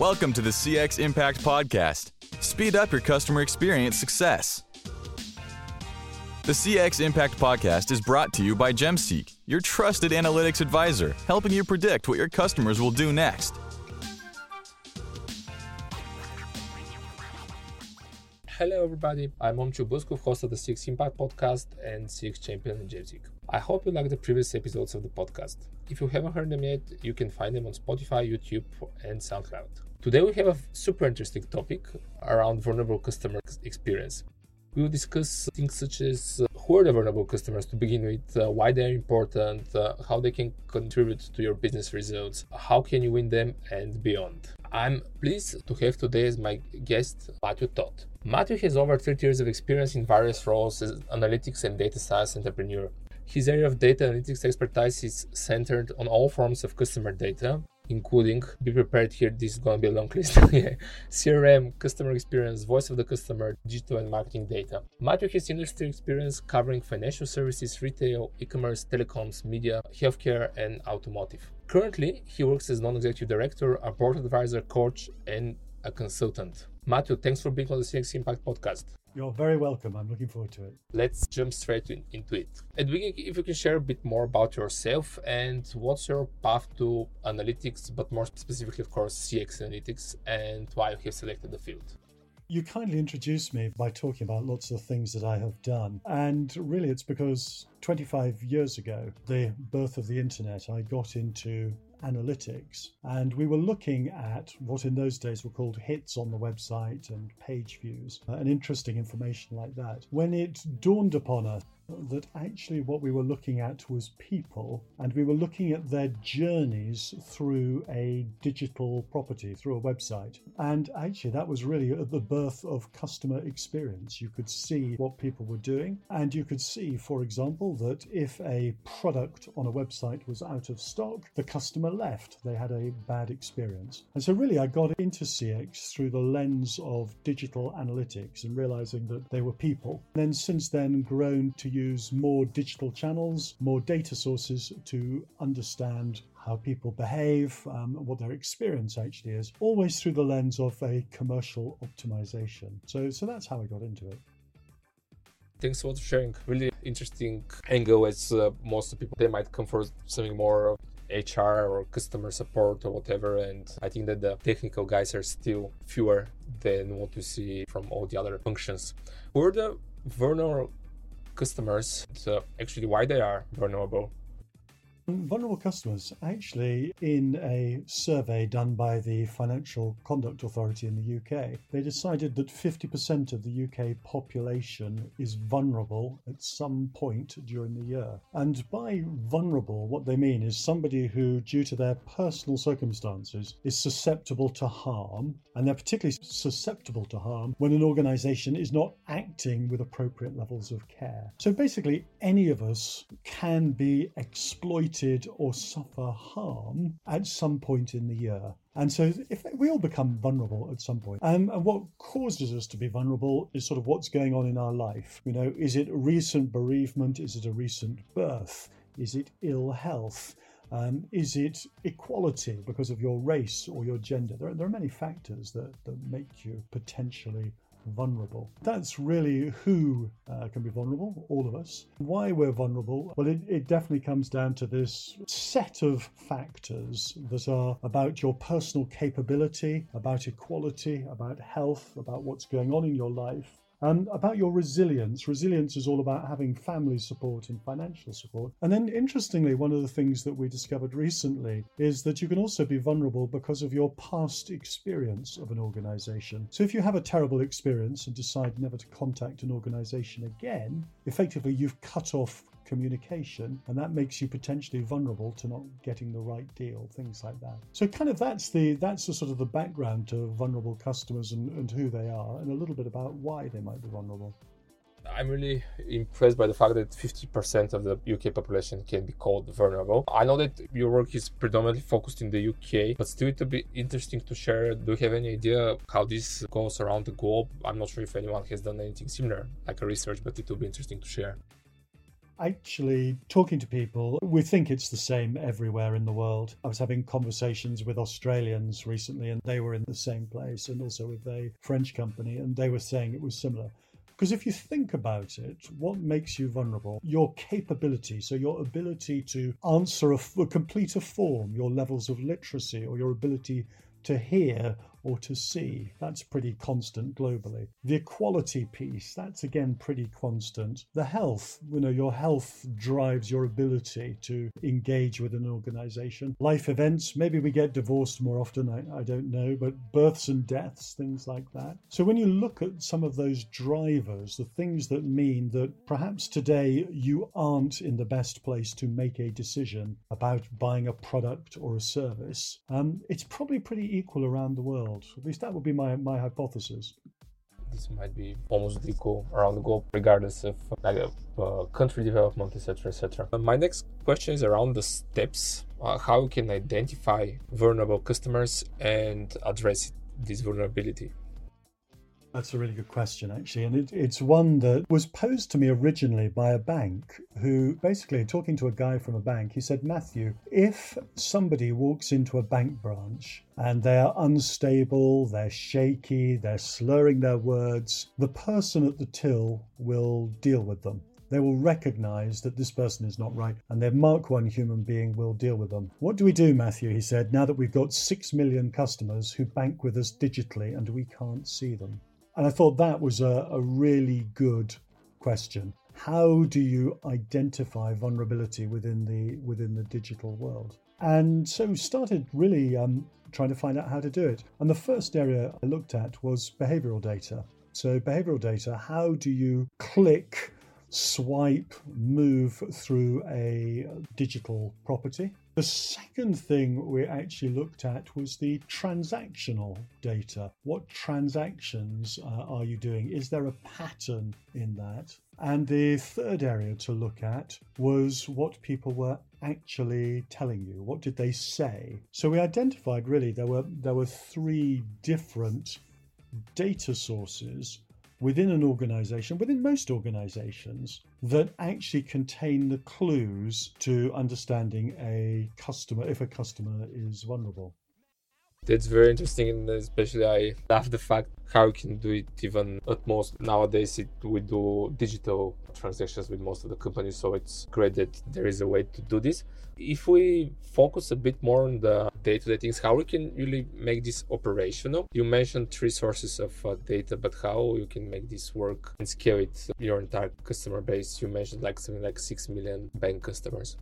Welcome to the CX Impact Podcast. Speed up your customer experience success. The CX Impact Podcast is brought to you by Gemseek, your trusted analytics advisor, helping you predict what your customers will do next. Hello, everybody. I'm Momchil Buskov, host of the CX Impact podcast and CX champion Gemseek. I hope you liked the previous episodes of the podcast. If you haven't heard them yet, you can find them on Spotify, YouTube, and SoundCloud. Today we have a super interesting topic around vulnerable customer experience. We will discuss things such as uh, who are the vulnerable customers to begin with, uh, why they're important, uh, how they can contribute to your business results, how can you win them, and beyond. I'm pleased to have today as my guest Matthew Tod. Matthew has over 30 years of experience in various roles as analytics and data science entrepreneur. His area of data analytics expertise is centered on all forms of customer data, including be prepared here this is going to be a long list. Crm customer experience voice of the customer digital and marketing data. Matthew has industry experience covering financial services retail e-commerce telecoms media healthcare and automotive. Currently he works as non-executive director a board advisor coach and a consultant. Matthew thanks for being on the cx impact podcast you're very welcome. I'm looking forward to it. Let's jump straight in, into it. At the beginning, if you can share a bit more about yourself and what's your path to analytics, but more specifically, of course, CX analytics, and why you have selected the field. You kindly introduced me by talking about lots of things that I have done. And really, it's because 25 years ago, the birth of the internet, I got into analytics. And we were looking at what in those days were called hits on the website and page views uh, and interesting information like that. When it dawned upon us that actually what we were looking at was people and we were looking at their journeys through a digital property, through a website. And actually, that was really the birth of customer experience. You could see what people were doing, and you could see, for example, that if a product on a website was out of stock, the customer left. They had a bad experience. And so, really, I got into CX through the lens of digital analytics and realizing that they were people. And then, since then, grown to use more digital channels, more data sources to understand how people behave, um, what their experience actually is, always through the lens of a commercial optimization. So, so that's how I got into it. Thanks for sharing. Really interesting angle as uh, most people they might come for something more HR or customer support or whatever. And I think that the technical guys are still fewer than what you see from all the other functions. Were the vulnerable customers. So actually why they are vulnerable Vulnerable customers, actually, in a survey done by the Financial Conduct Authority in the UK, they decided that 50% of the UK population is vulnerable at some point during the year. And by vulnerable, what they mean is somebody who, due to their personal circumstances, is susceptible to harm, and they're particularly susceptible to harm when an organization is not acting with appropriate levels of care. So basically, any of us can be exploited or suffer harm at some point in the year. And so if we all become vulnerable at some point. Um, and what causes us to be vulnerable is sort of what's going on in our life. You know, is it recent bereavement? Is it a recent birth? Is it ill health? Um, is it equality because of your race or your gender? There are, there are many factors that, that make you potentially vulnerable. That's really who uh, can be vulnerable, all of us. Why we're vulnerable? Well, it, it definitely comes down to this set of factors that are about your personal capability, about equality, about health, about what's going on in your life, about your resilience. Resilience is all about having family support and financial support. And then, interestingly, one of the things that we discovered recently is that you can also be vulnerable because of your past experience of an organization. So, if you have a terrible experience and decide never to contact an organization again, effectively you've cut off communication, and that makes you potentially vulnerable to not getting the right deal, things like that. So kind of that's the that's the sort of the background to vulnerable customers and, and who they are, and a little bit about why they might be vulnerable. I'm really impressed by the fact that 50% of the UK population can be called vulnerable. I know that your work is predominantly focused in the UK, but still it would be interesting to share. Do you have any idea how this goes around the globe? I'm not sure if anyone has done anything similar, like a research, but it would be interesting to share. Actually talking to people, we think it's the same everywhere in the world. I was having conversations with Australians recently, and they were in the same place, and also with a French company, and they were saying it was similar. Because if you think about it, what makes you vulnerable? Your capability, so your ability to answer a, complete a form, your levels of literacy, or your ability to hear or to see. That's pretty constant globally. The equality piece, that's again pretty constant. The health, you know, your health drives your ability to engage with an organization. Life events, maybe we get divorced more often, I, I don't know, but births and deaths, things like that. So when you look at some of those drivers, the things that mean that perhaps today you aren't in the best place to make a decision about buying a product or a service, um, it's probably pretty equal around the world At least that would be my, my hypothesis. This might be almost equal around the globe, regardless of like, uh, country development, etc., etc. Uh, my next question is around the steps, uh, how you can identify vulnerable customers and address this vulnerability. That's a really good question, actually. And it, it's one that was posed to me originally by a bank who basically, talking to a guy from a bank, he said, Matthew, if somebody walks into a bank branch and they're unstable, they're shaky, they're slurring their words, the person at the till will deal with them. They will recognize that this person is not right, and their Mark 1 human being will deal with them. What do we do, Matthew? He said, now that we've got 6 million customers who bank with us digitally and we can't see them. And I thought that was a, a really good question. How do you identify vulnerability within the within the digital world? And so started really um, trying to find out how to do it. And the first area I looked at was behavioral data. So behavioral data, how do you click, swipe, move through a digital property? The second thing we actually looked at was the transactional data. What transactions uh, are you doing? Is there a pattern in that? And the third area to look at was what people were actually telling you. What did they say? So we identified really there were there were three different data sources within an organization, within most organizations, that actually contain the clues to understanding a customer if a customer is vulnerable. That's very interesting, and especially I love the fact how you can do it even at most nowadays. It, we do digital transactions with most of the companies, so it's great that there is a way to do this. If we focus a bit more on the day-to-day things, how we can really make this operational. You mentioned three sources of uh, data, but how you can make this work and scale it your entire customer base? You mentioned like something like six million bank customers.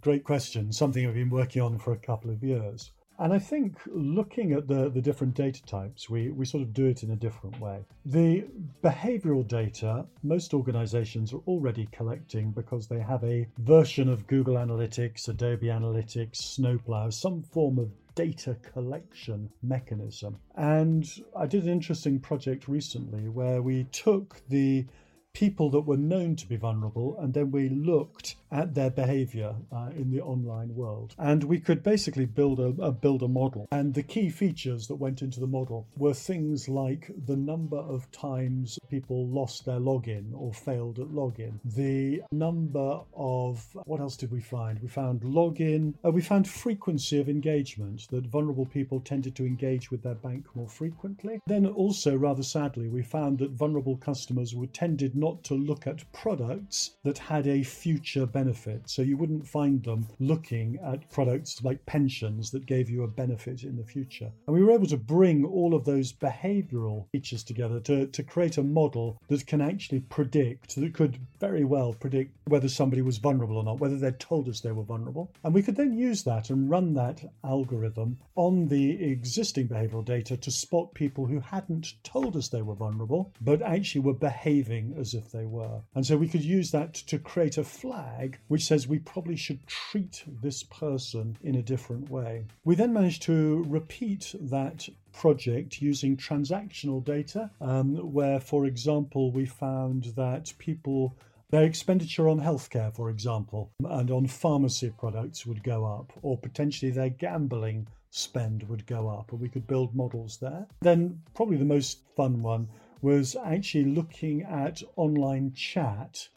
Great question. Something I've been working on for a couple of years. And I think looking at the, the different data types, we, we sort of do it in a different way. The behavioral data, most organizations are already collecting because they have a version of Google Analytics, Adobe Analytics, Snowplow, some form of data collection mechanism. And I did an interesting project recently where we took the people that were known to be vulnerable, and then we looked at their behavior uh, in the online world. And we could basically build a, a, build a model. And the key features that went into the model were things like the number of times people lost their login or failed at login, the number of what else did we find? We found login, uh, we found frequency of engagement that vulnerable people tended to engage with their bank more frequently. Then also rather sadly, we found that vulnerable customers were tended not to look at products that had a future benefit. So you wouldn't find them looking at products like pensions that gave you a benefit in the future. And we were able to bring all of those behavioral features together to, to create a model that can actually predict, that could very well predict whether somebody was vulnerable or not, whether they'd told us they were vulnerable. And we could then use that and run that algorithm on the existing behavioral data to spot people who hadn't told us they were vulnerable, but actually were behaving as if they were. And so we could use that to create a flag which says we probably should treat this person in a different way. We then managed to repeat that project using transactional data, um, where, for example, we found that people their expenditure on healthcare, for example, and on pharmacy products would go up, or potentially their gambling spend would go up, and we could build models there. Then, probably the most fun one was actually looking at online chat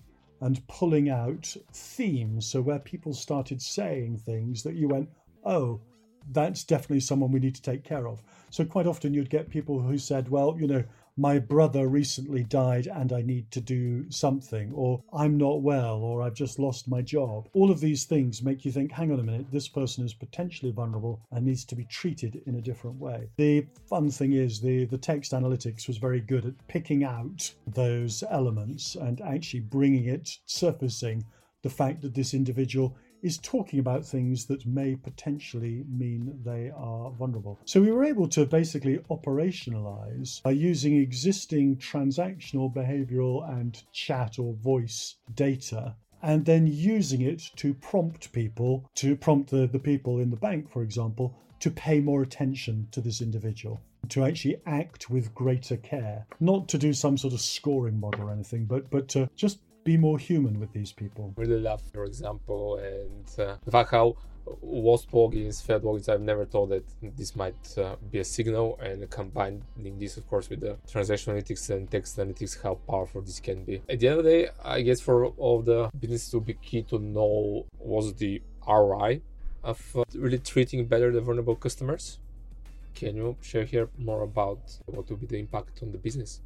and pulling out themes. So, where people started saying things that you went, oh, that's definitely someone we need to take care of. So, quite often you'd get people who said, well, you know, my brother recently died and I need to do something, or I'm not well, or I've just lost my job. All of these things make you think, hang on a minute, this person is potentially vulnerable and needs to be treated in a different way. The fun thing is, the, the text analytics was very good at picking out those elements and actually bringing it, surfacing the fact that this individual is talking about things that may potentially mean they are vulnerable. So we were able to basically operationalize by using existing transactional, behavioral, and chat or voice data and then using it to prompt people, to prompt the, the people in the bank, for example, to pay more attention to this individual, to actually act with greater care, not to do some sort of scoring model or anything, but but to just be more human with these people. Really love your example and uh, the fact how WASP is Fed logins, I've never thought that this might uh, be a signal and combining this, of course, with the transaction analytics and text analytics, how powerful this can be. At the end of the day, I guess for all the business to be key to know was the ROI of uh, really treating better the vulnerable customers. Can you share here more about what will be the impact on the business?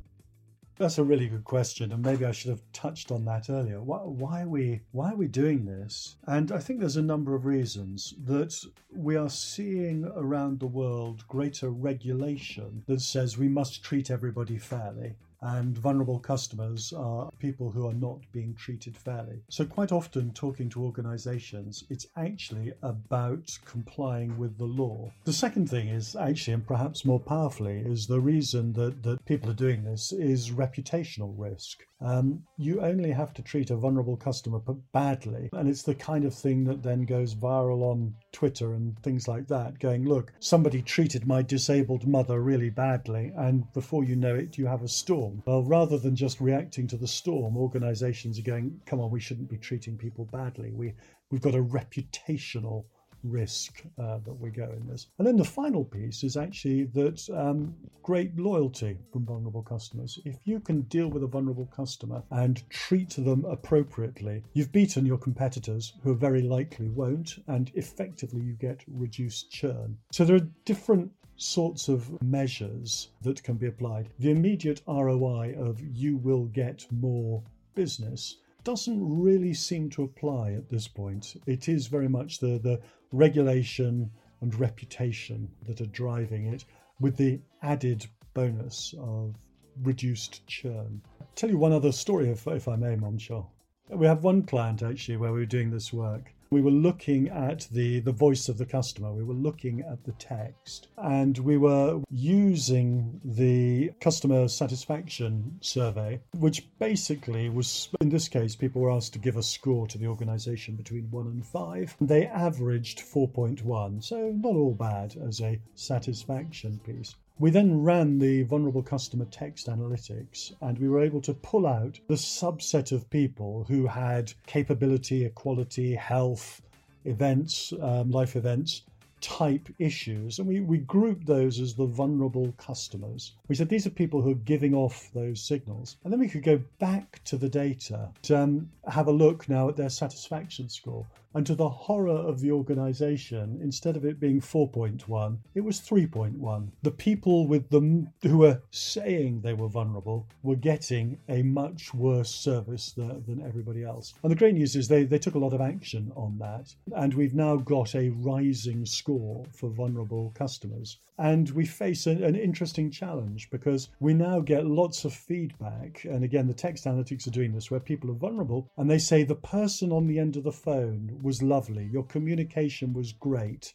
That's a really good question, and maybe I should have touched on that earlier. Why, why, are we why are we doing this? And I think there's a number of reasons that we are seeing around the world greater regulation that says we must treat everybody fairly and vulnerable customers are people who are not being treated fairly. So, quite often, talking to organizations, it's actually about complying with the law. The second thing is actually, and perhaps more powerfully, is the reason that, that people are doing this is reputational risk. Um, you only have to treat a vulnerable customer badly. And it's the kind of thing that then goes viral on Twitter and things like that, going, look, somebody treated my disabled mother really badly. And before you know it, you have a storm. Well, rather than just reacting to the storm, organizations are going, come on, we shouldn't be treating people badly. We, we've got a reputational risk uh, that we go in this. And then the final piece is actually that um, great loyalty from vulnerable customers. If you can deal with a vulnerable customer and treat them appropriately, you've beaten your competitors who very likely won't, and effectively you get reduced churn. So there are different sorts of measures that can be applied. The immediate ROI of you will get more business doesn't really seem to apply at this point. It is very much the, the regulation and reputation that are driving it, with the added bonus of reduced churn. I'll tell you one other story, if, if I may, Momchil. We have one client actually where we were doing this work, we were looking at the, the voice of the customer, we were looking at the text, and we were using the customer satisfaction survey, which basically was, in this case, people were asked to give a score to the organization between 1 and 5. They averaged 4.1, so not all bad as a satisfaction piece. We then ran the vulnerable customer text analytics and we were able to pull out the subset of people who had capability, equality, health, events, um, life events type issues. And we, we grouped those as the vulnerable customers. We said these are people who are giving off those signals. And then we could go back to the data to um, have a look now at their satisfaction score. And to the horror of the organization, instead of it being 4.1, it was 3.1. The people with them who were saying they were vulnerable were getting a much worse service than, than everybody else. And the great news is they, they took a lot of action on that. And we've now got a rising score for vulnerable customers. And we face an interesting challenge because we now get lots of feedback. And again, the text analytics are doing this where people are vulnerable and they say the person on the end of the phone was lovely, your communication was great,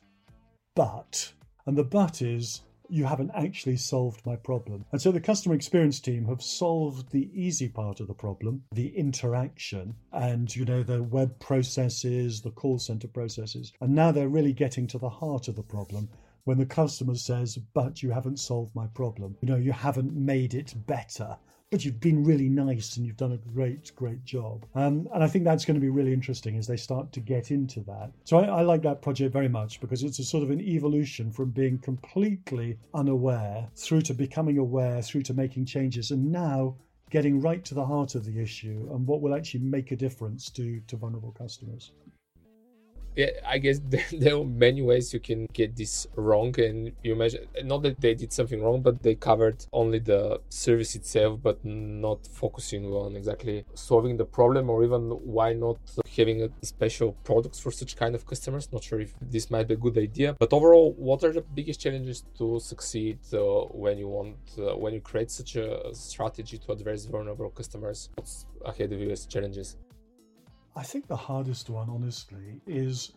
but, and the but is, you haven't actually solved my problem. And so the customer experience team have solved the easy part of the problem, the interaction and you know the web processes, the call center processes. And now they're really getting to the heart of the problem when the customer says, "But you haven't solved my problem. You know, you haven't made it better." But you've been really nice and you've done a great, great job. Um, and I think that's going to be really interesting as they start to get into that. So I, I like that project very much because it's a sort of an evolution from being completely unaware through to becoming aware, through to making changes, and now getting right to the heart of the issue and what will actually make a difference to, to vulnerable customers yeah, I guess there are many ways you can get this wrong, and you imagine not that they did something wrong, but they covered only the service itself, but not focusing on exactly solving the problem, or even why not having a special products for such kind of customers. Not sure if this might be a good idea, but overall, what are the biggest challenges to succeed uh, when you want uh, when you create such a strategy to address vulnerable customers? What's ahead of you as challenges? I think the hardest one, honestly, is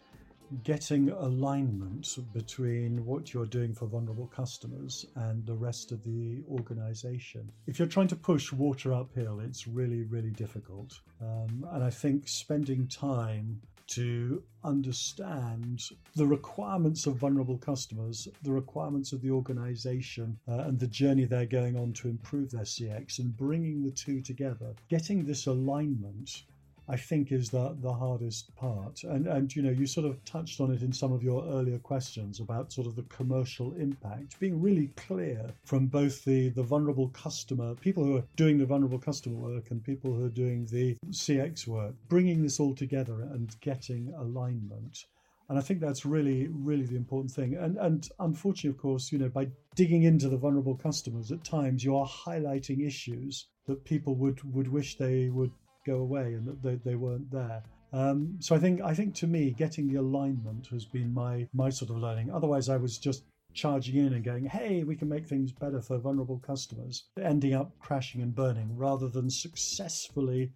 getting alignment between what you're doing for vulnerable customers and the rest of the organization. If you're trying to push water uphill, it's really, really difficult. Um, and I think spending time to understand the requirements of vulnerable customers, the requirements of the organization, uh, and the journey they're going on to improve their CX and bringing the two together, getting this alignment I think is the the hardest part. And and you know, you sort of touched on it in some of your earlier questions about sort of the commercial impact, being really clear from both the the vulnerable customer, people who are doing the vulnerable customer work, and people who are doing the CX work, bringing this all together and getting alignment. And I think that's really, really the important thing. And and unfortunately, of course, you know, by digging into the vulnerable customers, at times you are highlighting issues that people would would wish they would go away and that they, they weren't there. Um, so I think I think to me, getting the alignment has been my my sort of learning. Otherwise, I was just charging in and going, "Hey, we can make things better for vulnerable customers," ending up crashing and burning rather than successfully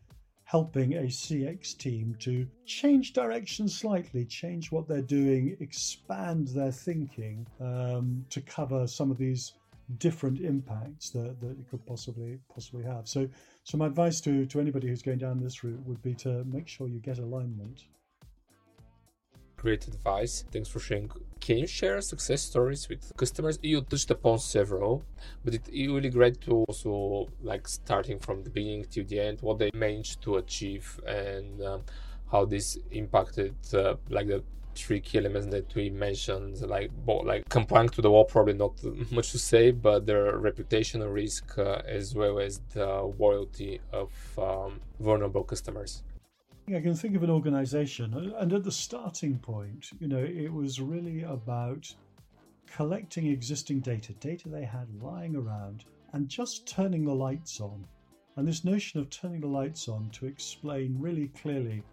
helping a CX team to change direction slightly, change what they're doing, expand their thinking um, to cover some of these different impacts that, that it could possibly possibly have. So so my advice to, to anybody who's going down this route would be to make sure you get alignment. Great advice. Thanks for sharing. Can you share success stories with customers? You touched upon several, but it's really great to also like starting from the beginning to the end, what they managed to achieve and um, how this impacted uh, like the three key elements that we mentioned, like both, like complying to the wall, probably not much to say, but their reputational risk uh, as well as the loyalty of um, vulnerable customers. I can think of an organization, and at the starting point, you know, it was really about collecting existing data, data they had lying around, and just turning the lights on. And this notion of turning the lights on to explain really clearly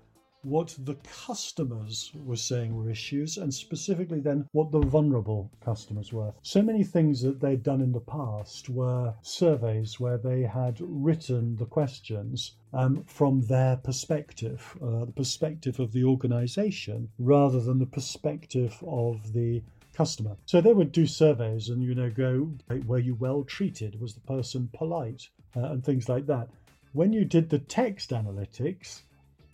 what the customers were saying were issues, and specifically then what the vulnerable customers were. So many things that they'd done in the past were surveys where they had written the questions um, from their perspective, uh, the perspective of the organization, rather than the perspective of the customer. So they would do surveys and, you know, go, were you well treated? Was the person polite? Uh, and things like that. When you did the text analytics,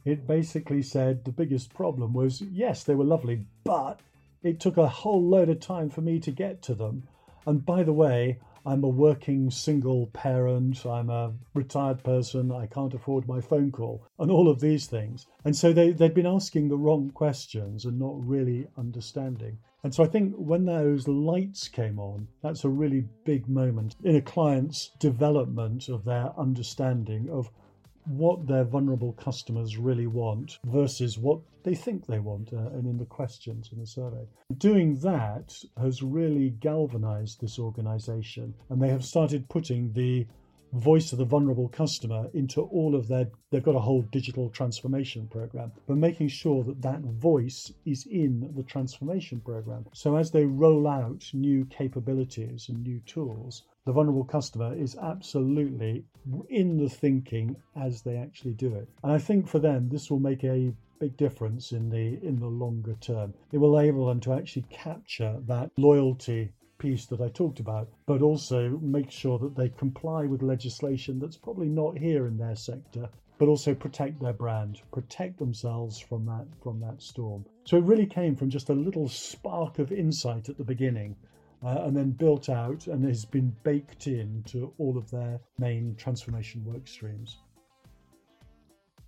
it basically said the biggest problem was yes, they were lovely, but it took a whole load of time for me to get to them. And by the way, I'm a working single parent, I'm a retired person, I can't afford my phone call, and all of these things. And so they, they'd been asking the wrong questions and not really understanding. And so I think when those lights came on, that's a really big moment in a client's development of their understanding of what their vulnerable customers really want versus what they think they want uh, and in the questions in the survey. Doing that has really galvanized this organization and they have started putting the voice of the vulnerable customer into all of their they've got a whole digital transformation program but making sure that that voice is in the transformation program so as they roll out new capabilities and new tools the vulnerable customer is absolutely in the thinking as they actually do it. And I think for them, this will make a big difference in the in the longer term. It will enable them to actually capture that loyalty piece that I talked about, but also make sure that they comply with legislation that's probably not here in their sector, but also protect their brand, protect themselves from that from that storm. So it really came from just a little spark of insight at the beginning uh, and then built out and has been baked into all of their main transformation work streams.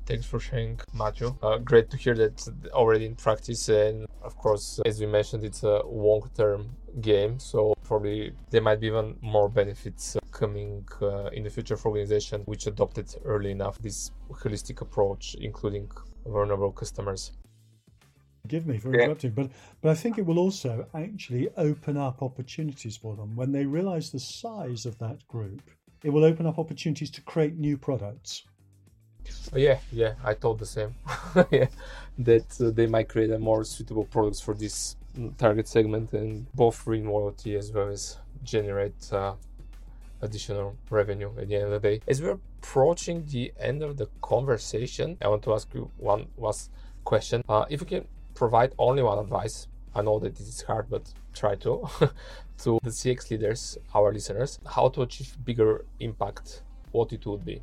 Thanks for sharing, Matthew. Uh, great to hear that already in practice. And of course, as we mentioned, it's a long term game. So probably there might be even more benefits uh, coming uh, in the future for organization which adopted early enough this holistic approach, including vulnerable customers. Forgive me for interrupting, yeah. but but I think it will also actually open up opportunities for them when they realise the size of that group. It will open up opportunities to create new products. Oh, yeah, yeah, I thought the same. yeah, that uh, they might create a more suitable products for this mm, target segment and both bring loyalty as well as generate uh, additional revenue at the end of the day. As we're approaching the end of the conversation, I want to ask you one last question. Uh, if you can provide only one advice. I know that is hard, but try to. to the CX leaders, our listeners, how to achieve bigger impact, what it would be.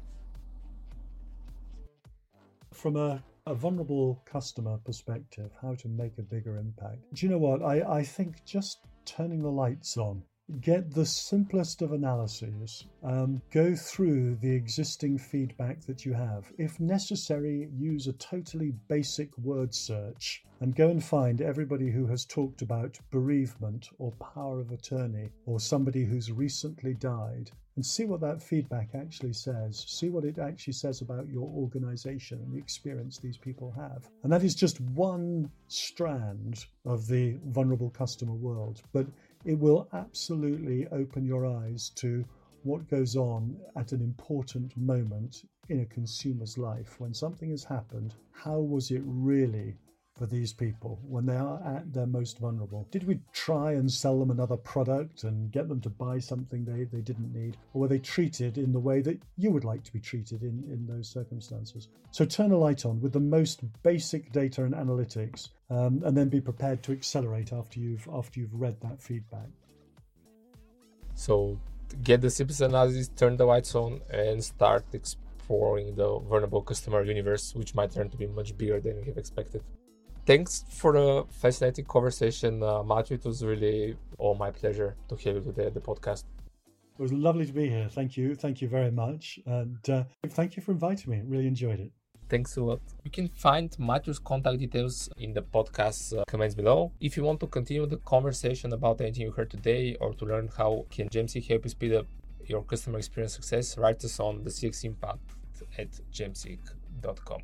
From a, a vulnerable customer perspective, how to make a bigger impact. Do you know what? I, I think just turning the lights on get the simplest of analyses, um, go through the existing feedback that you have. If necessary, use a totally basic word search and go and find everybody who has talked about bereavement or power of attorney or somebody who's recently died and see what that feedback actually says. See what it actually says about your organization and the experience these people have. And that is just one strand of the vulnerable customer world. But it will absolutely open your eyes to what goes on at an important moment in a consumer's life. When something has happened, how was it really for these people when they are at their most vulnerable? Did we try and sell them another product and get them to buy something they, they didn't need? Or were they treated in the way that you would like to be treated in, in those circumstances? So turn a light on with the most basic data and analytics um, and then be prepared to accelerate after you've after you've read that feedback. So get the CPS analysis, turn the lights on and start exploring the vulnerable customer universe, which might turn to be much bigger than you have expected thanks for the fascinating conversation, uh, Matthew. It was really all my pleasure to have you today at the podcast. It was lovely to be here. Thank you. Thank you very much. And uh, thank you for inviting me. Really enjoyed it. Thanks a lot. You can find Matthew's contact details in the podcast uh, comments below. If you want to continue the conversation about anything you heard today or to learn how can Gemseek help you speed up your customer experience success, write us on the CX Impact at gemseek.com.